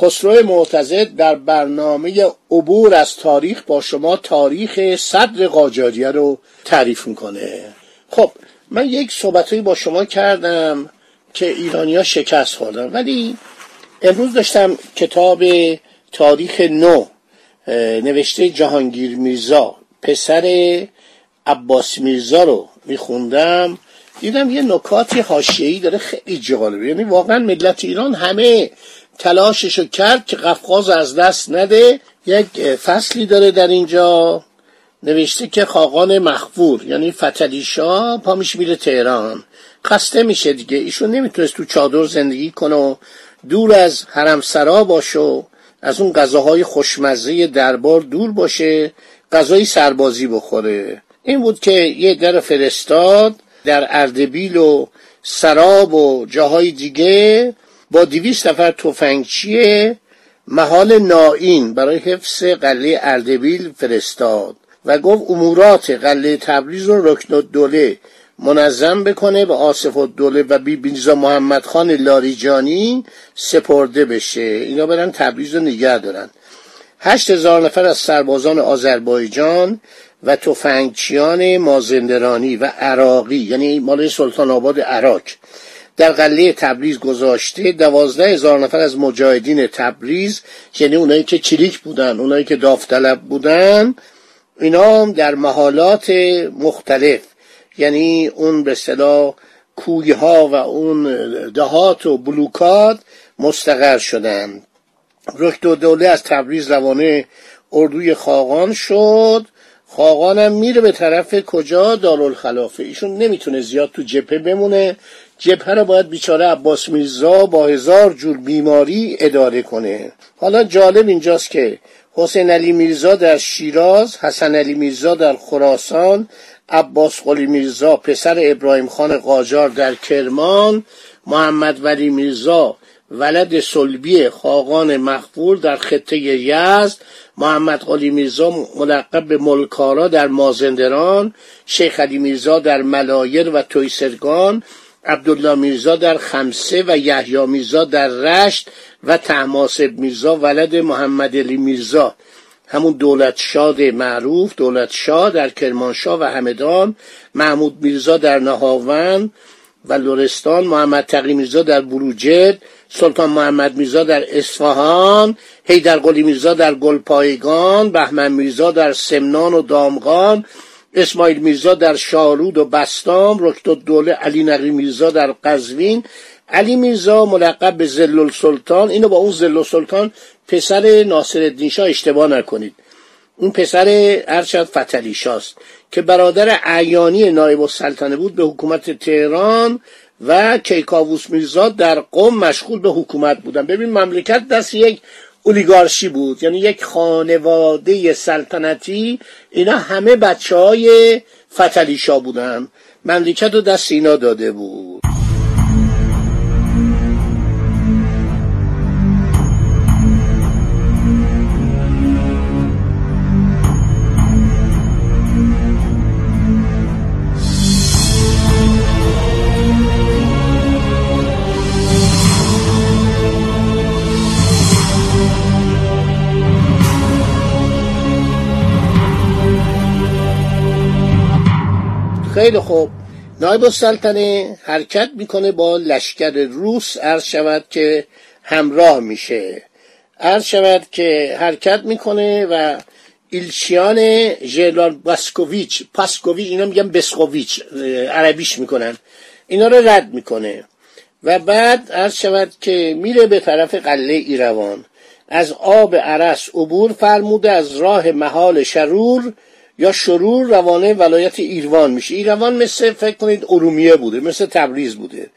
خسرو معتزد در برنامه عبور از تاریخ با شما تاریخ صدر قاجاریه رو تعریف می‌کنه. خب من یک صحبتهایی با شما کردم که ایرانیا شکست خوردن ولی امروز داشتم کتاب تاریخ نو نوشته جهانگیر میرزا پسر عباس میرزا رو میخوندم. دیدم یه نکاتی حاشیه‌ای داره خیلی جالبه یعنی واقعا ملت ایران همه تلاششو کرد که قفقاز از دست نده. یک فصلی داره در اینجا. نوشته که خاقان مخفور یعنی فتلیشا پامیش میره تهران. خسته میشه دیگه. ایشون نمی‌تونست تو چادر زندگی کنه و دور از حرمسرا باشه و از اون غذاهای خوشمزه دربار دور باشه غذای سربازی بخوره. این بود که یه در فرستاد در اردبیل و سراب و جاهای دیگه. با دویست نفر تفنگچی محال نائین برای حفظ قله اردبیل فرستاد و گفت امورات قله تبریز رو رکن دوله منظم بکنه به آصف الدوله و بی بیزا محمد خان لاریجانی سپرده بشه. اینا برن تبریز رو نگه دارن. هشت هزار نفر از سربازان آذربایجان و تفنگچیان مازندرانی و عراقی یعنی مال سلطان آباد عراق. در قله تبریز گذاشته. دوازده هزار نفر از مجاهدین تبریز یعنی اونایی که چریک بودن اونایی که داوطلب بودن اینا در محالات مختلف. یعنی اون به صلاح کوی ها و اون دهات و بلوکات مستقر شدند رکت و دوله از تبریز روانه اردوی خاقان شد. خاقانم میره به طرف کجا؟ دارالخلافه. ایشون نمی‌تونه زیاد تو جبهه بمونه. جبهه رو باید بیچاره عباس میرزا با هزار جور بیماری اداره کنه. حالا جالب اینجاست که حسین علی میرزا در شیراز حسن علی میرزا در خراسان عباس قلی میرزا پسر ابراهیم خان قاجار در کرمان محمد ولی میرزا ولد سلبی خاقان مخفور در خطه یزد محمد قلی میرزا ملقب به ملکارا در مازندران شیخ علی میرزا در ملایر و تویسرگان عبدالله میرزا در خمسه و یحیی میرزا در رشت و تحماسب میرزا ولد محمد علی میرزا. همون دولت شاد معروف دولت شاه در کرمانشاه و همدان محمود میرزا در نهاون و لورستان محمد تقی میرزا در بروجرد سلطان محمد میرزا در اصفهان حیدر قلی میرزا در گلپایگان بهمن میرزا در سمنان و دامغان اسماعیل میرزا در شارود و بستام رکت دوله علی نقی میرزا در قزوین. علی میرزا ملقب به زل سلطان. اینو با اون زل سلطان پسر ناصر الدین شاه اشتباه نکنید. اون پسر ارشد فتلی شاست که برادر اعیانی نایب السلطنه بود به حکومت تهران و کیکاووس میرزا در قم مشغول به حکومت بودن. ببین مملکت دست یک اولیگارشی بود. یعنی یک خانواده سلطنتی اینا همه بچه های فتلیشا بودن. مملکت رو دست اینا داده بود. خیلی خوب. نایب السلطنه حرکت می‌کنه با لشکر روس عرض شود که همراه میشه. عرض شود که حرکت می‌کنه و ایلچیان ژلال باسکوویچ پاسکوویچ اینا میگن بسکوویچ عربیش می‌کنن. اینا رو رد می‌کنه. و بعد عرض شود که میره به طرف قله ایروان. از آب عرس عبور فرموده از راه محال شرور یا شرور روانه ولایت ایروان میشه. ایروان مثل فکر کنید ارومیه بوده مثل تبریز بوده.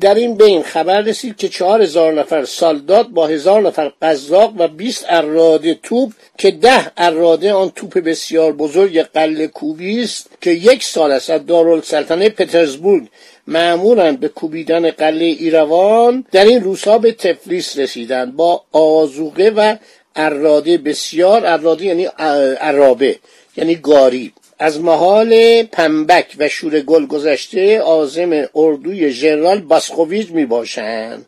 در این بین خبر رسید که چهار هزار نفر سالداد با هزار نفر قزاق و بیست اراده توپ که ده اراده آن توپ بسیار بزرگ قله کوبی است که یک سال است از دارالسلطنه پترزبورگ معمولند به کوبیدن قله ایروان در این روزها به تفلیس رسیدند با آزوقه و اراده بسیار اراده یعنی عرابه. یعنی گاری. از محال پنبک و شور گل گذشته آزم اردوی ژنرال باسکوویچ می باشند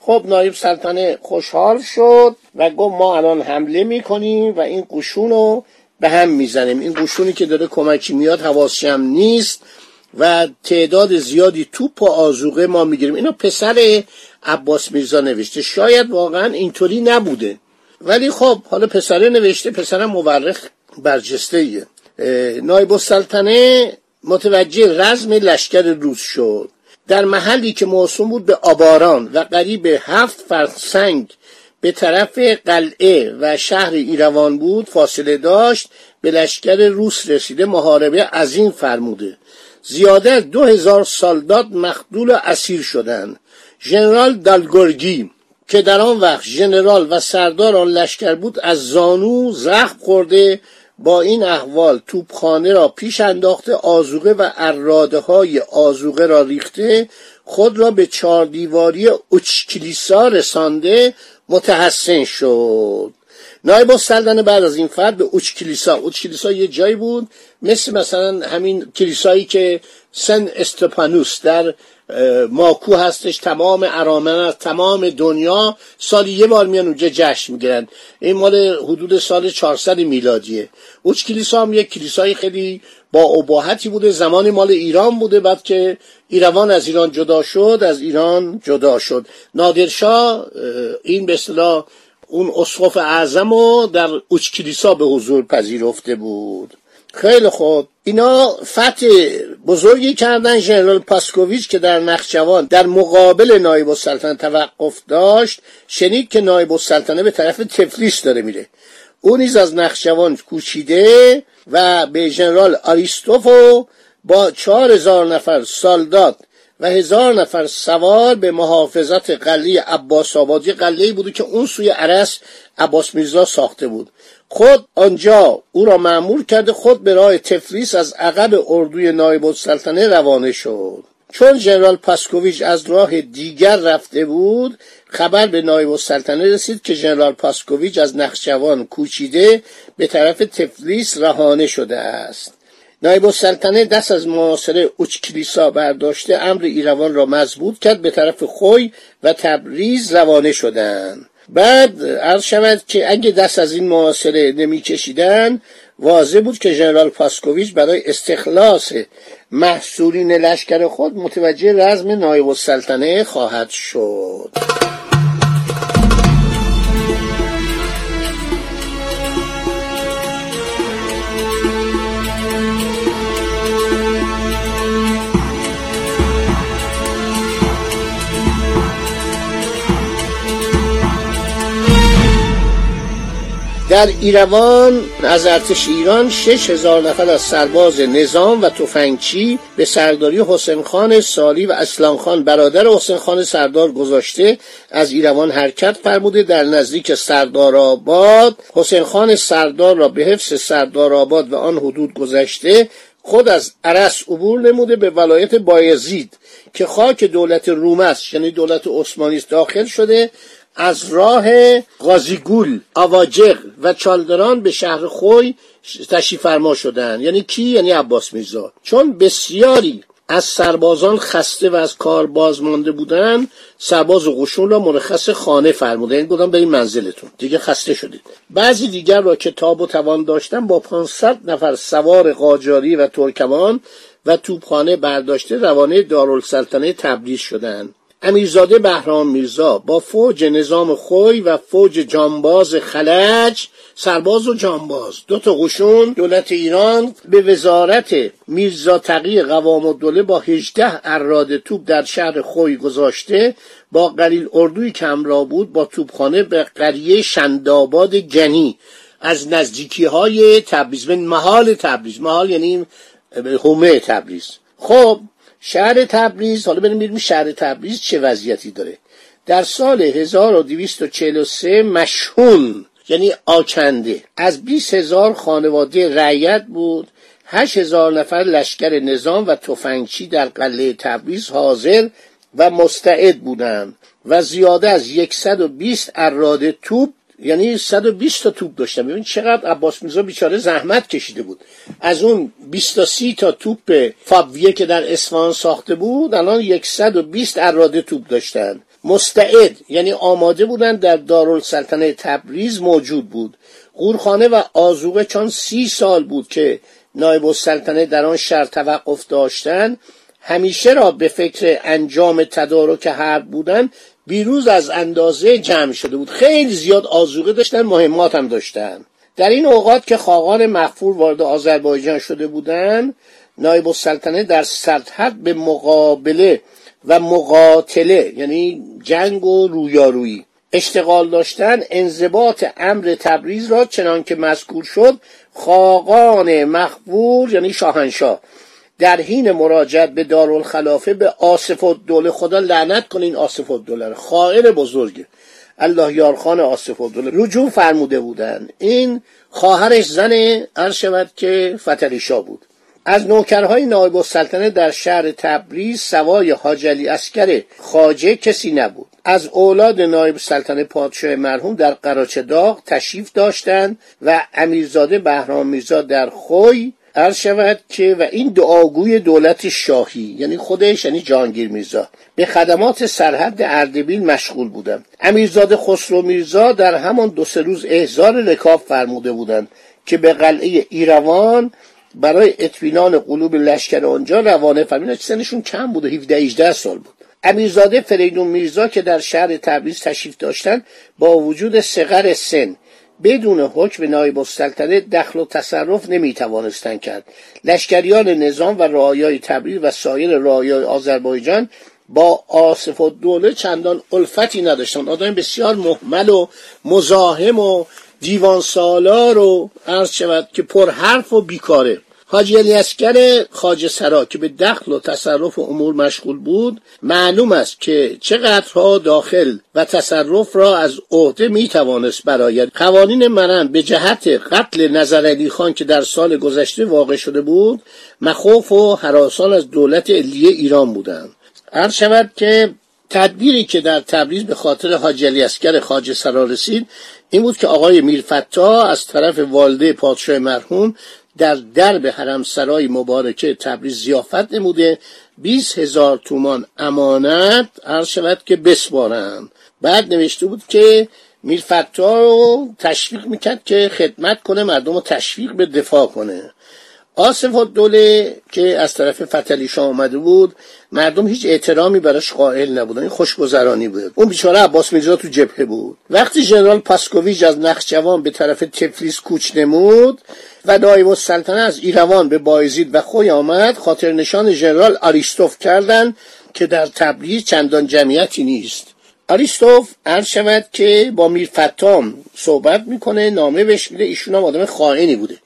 خب نایب سلطنه خوشحال شد و گفت ما الان حمله می‌کنیم و این قشون رو به هم می‌زنیم. این قشونی که داره کمکی میاد حواسشم نیست و تعداد زیادی توپ و آزوقه ما می‌گیریم. اینو پسر عباس میرزا نوشته. شاید واقعا اینطوری نبوده. ولی خب حالا پسره نوشته پسرم مورخ برجسته نایب السلطنه متوجه رزم لشکر روز شد. در محلی که موسوم بود به آباران و قریب هفت فرسنگ به طرف قلعه و شهر ایروان بود فاصله داشت به لشکر روس رسیده محاربه عظیم فرموده. زیاده دو هزار سالداد مخدول و اسیر شدند. ژنرال دالگورگی که در آن وقت ژنرال و سردار آن لشکر بود از زانو زخم خورده با این احوال توپخانه را پیش انداخته آزوقه و اراده های آزوقه را ریخته خود را به چهار دیواری اوچکلیسا رسانده متحسن شد. نایب السلطنه بعد از این فرد به اوچ کلیسا. اوچ کلیسا یه جایی بود مثل مثلا همین کلیسایی که سن استپانوس در ماکو هستش تمام ارامن از تمام دنیا سالی یه بار میان اونجا جشن می‌گیرن. این مال حدود سال 400 میلادیه. اوچ کلیسا هم یک کلیسای خیلی با اباحتی بوده. زمان مال ایران بوده بعد که ایروان از ایران جدا شد از ایران جدا شد. نادرشاه این به اصطلاح اون اسقف اعظم رو در اوچ کلیسا به حضور پذیرفته بود. خیلی خوب. اینا فتح بزرگی کردن ژنرال پاسکوویچ که در نخجوان در مقابل نایب السلطنه توقف داشت شنید که نایب السلطنه به طرف تفلیس داره میره. او نیز از نخجوان کوچیده و به ژنرال آریستوفو با چهار هزار نفر سالدات و هزار نفر سوار به محافظت قلعه عباس آبادی قلعه بوده که اون سوی عرس عباس میرزا ساخته بود. خود آنجا او را معمول کرده خود به راه تفلیس از عقب اردوی نایب السلطنه روانه شد. چون ژنرال پاسکوویچ از راه دیگر رفته بود خبر به نایب السلطنه رسید که ژنرال پاسکوویچ از نخجوان کوچیده به طرف تفلیس رهانه شده است. نایب السلطنه دست از معاصره اوچ کلیسا برداشته امر ایروان را مضبوط کرد به طرف خوی و تبریز روانه شدند. بعد عرض شود که اگه دست از این معاصره نمیکشیدن واضح بود که ژنرال پاسکوویچ برای استخلاص محصولین لشکر خود متوجه رزم نایب السلطنه خواهد شد. در ایروان از ارتش ایران شش هزار نفر از سرباز نظام و تفنگچی به سرداری حسین خان سالی و اسلام خان برادر حسین خان سردار گذاشته. از ایروان حرکت فرموده. در نزدیک سردار آباد حسین خان سردار را به حفظ سردار آباد و آن حدود گذشته خود از عرس عبور نموده به ولایت بایزید که خاک دولت روم است. یعنی دولت عثمانی داخل شده. از راه غازیگول آواجق و چالدران به شهر خوی تشریف فرما شدند یعنی کی؟ یعنی عباس میرزا. چون بسیاری از سربازان خسته و از کار باز مانده بودند سرباز و قشون را مرخص خانه فرموده این گفتم بریم منزلتون. دیگه خسته شدید. بعضی دیگر را که تاب و توان داشتن با 500 نفر سوار قاجاری و ترکمان و توپخانه برداشته روانه دارالسلطنه تبریز شدند امیرزاده بهرام میرزا با فوج نظام خوی و فوج جانباز خلج سرباز و جانباز. دو تا قشون دولت ایران به وزارت میرزا تقی قوام الدوله با 18 اراده توپ در شهر خوی گذاشته. با قلیل اردوی کمرا بود با توپخانه به قریه شنداباد گنی از نزدیکی های تبریز من محال تبریز. محال یعنی حومه تبریز. خب شهر تبریز حالا بریم ببینیم شهر تبریز چه وضعیتی داره. در سال 1243 مشهون یعنی آکنده از 20 هزار خانواده رعیت بود هشت هزار نفر لشکر نظام و تفنگچی در قلعه تبریز حاضر و مستعد بودند و زیاده از 120 اراده توپ یعنی 120 تا توپ داشتن. ببین چقدر عباس میرزا بیچاره زحمت کشیده بود. از اون 20 تا 30 تا توپ فابویه که در اصفهان ساخته بود الان 120 اراده توپ داشتن. مستعد یعنی آماده بودن در دارالسلطنه تبریز موجود بود. قورخانه و آزوقه چون سی سال بود که نایب السلطنه در آن شهر توقف داشتن همیشه را به فکر انجام تدارک حرب بودن بیروز از اندازه جمع شده بود. خیلی زیاد آزوقه داشتن مهمات هم داشتن. در این اوقات که خاقان مخفور وارد آذربایجان شده بودند نایب السلطنه در سرحد به مقابله و مقاتله یعنی جنگ و رویارویی اشتغال داشتن. انضباط امر تبریز را چنان که مذکور شد خاقان مخبور یعنی شاهنشاه در حین مراجعت به دارالخلافه به آصف الدوله خدا لعنت کنین آصف الدوله خائن بزرگه الله یارخان آصف الدوله رجوع فرموده بودن. این خواهرش زن عرض شود که فتلیشا بود. از نوکرهای نایب السلطنه در شهر تبریز سوای حاجلی اسکر خاجه کسی نبود. از اولاد نایب سلطنه پادشاه مرحوم در قراچه داغ تشریف داشتند و امیرزاده بهرام میرزا در خوی عرض شود که و این دعاگوی دولت شاهی یعنی خودش یعنی جانگیر میرزا به خدمات سرحد اردبیل مشغول بودند. امیرزاده خسرو میرزا در همان دو سه روز احضار رکاب فرموده بودند که به قلعه ایروان برای اطمینان قلوب لشکر آنجا روانه فرمودن سنشون کم بوده 17 18 سال بود. امیرزاده فریدون میرزا که در شهر تبریز تشریف داشتند با وجود سقر سن بدون حکم نایب السلطنه دخل و تصرف نمی توانستند کرد. لشکریان نظام و رعایای تبریز و سایر رعایای آذربایجان با آصف و دوله چندان الفتی نداشتند. آدم بسیار محمل و مزاحم و دیوان سالار و عرض شود که پر حرف و بیکاره. حاجی علی اسکر خاج سرا که به دخل و تصرف و امور مشغول بود معلوم است که چقدرها داخل و تصرف را از عهده می توانست براید قوانین منن به جهت قتل نظر خان که در سال گذشته واقع شده بود مخوف و حراسان از دولت علیه ایران بودند. عرض شود که تدبیری که در تبریز به خاطر حاجی علی اسکر خاج سرا رسید این بود که آقای میرفتا از طرف والده پادشاه مرحوم در درب حرم سرای مبارکه تبریز زیافت نموده. 20 هزار تومان امانت عرض شود که بسپارند بعد نوشته بود که میرفتا رو تشویق می‌کرد که خدمت کنه مردم رو تشویق به دفاع کنه. آصف دوله که از طرف فتلیشا آمده بود مردم هیچ احترامی براش قائل نبودن این خوشگذرانی بود. اون بیچاره عباس میرزا تو جبهه بود. وقتی ژنرال پاسکوویچ از نخجوان به طرف تفلیس کوچ نمود و نایب السلطنه از ایروان به بایزید و خوی آمد خاطر نشان ژنرال آریستوف کردند که در تبریز چندان جمعیتی نیست. آریستوف عرض شود که با میر فتام صحبت می‌کنه نامه بهش میده ایشون هم آدم خائنی بوده.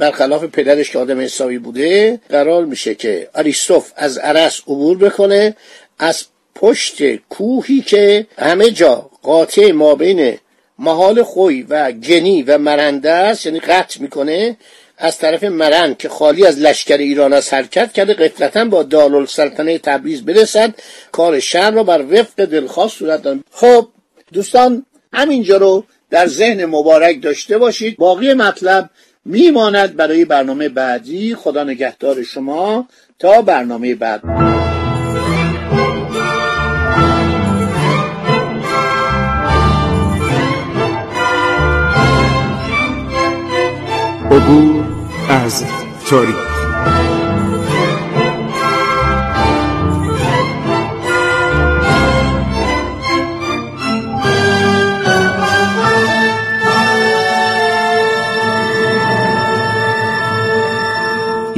برخلاف پدرش که آدم حسابی بوده قرار میشه که آریستوف از عرس عبور بکنه از پشت کوهی که همه جا قاطع ما بین محال خوی و گنی و مرنده است یعنی قطع می‌کنه از طرف مرند که خالی از لشکر ایران از حرکت کرده قفلتا با دارالسلطنه تبریز برسد کار شهر را بر وفق دلخواست صورت داد. خب دوستان همینجا رو در ذهن مبارک داشته باشید. باقی مطلب میماند برای برنامه بعدی. خدا نگهدار شما تا برنامه بعد. عبور از تاریخ.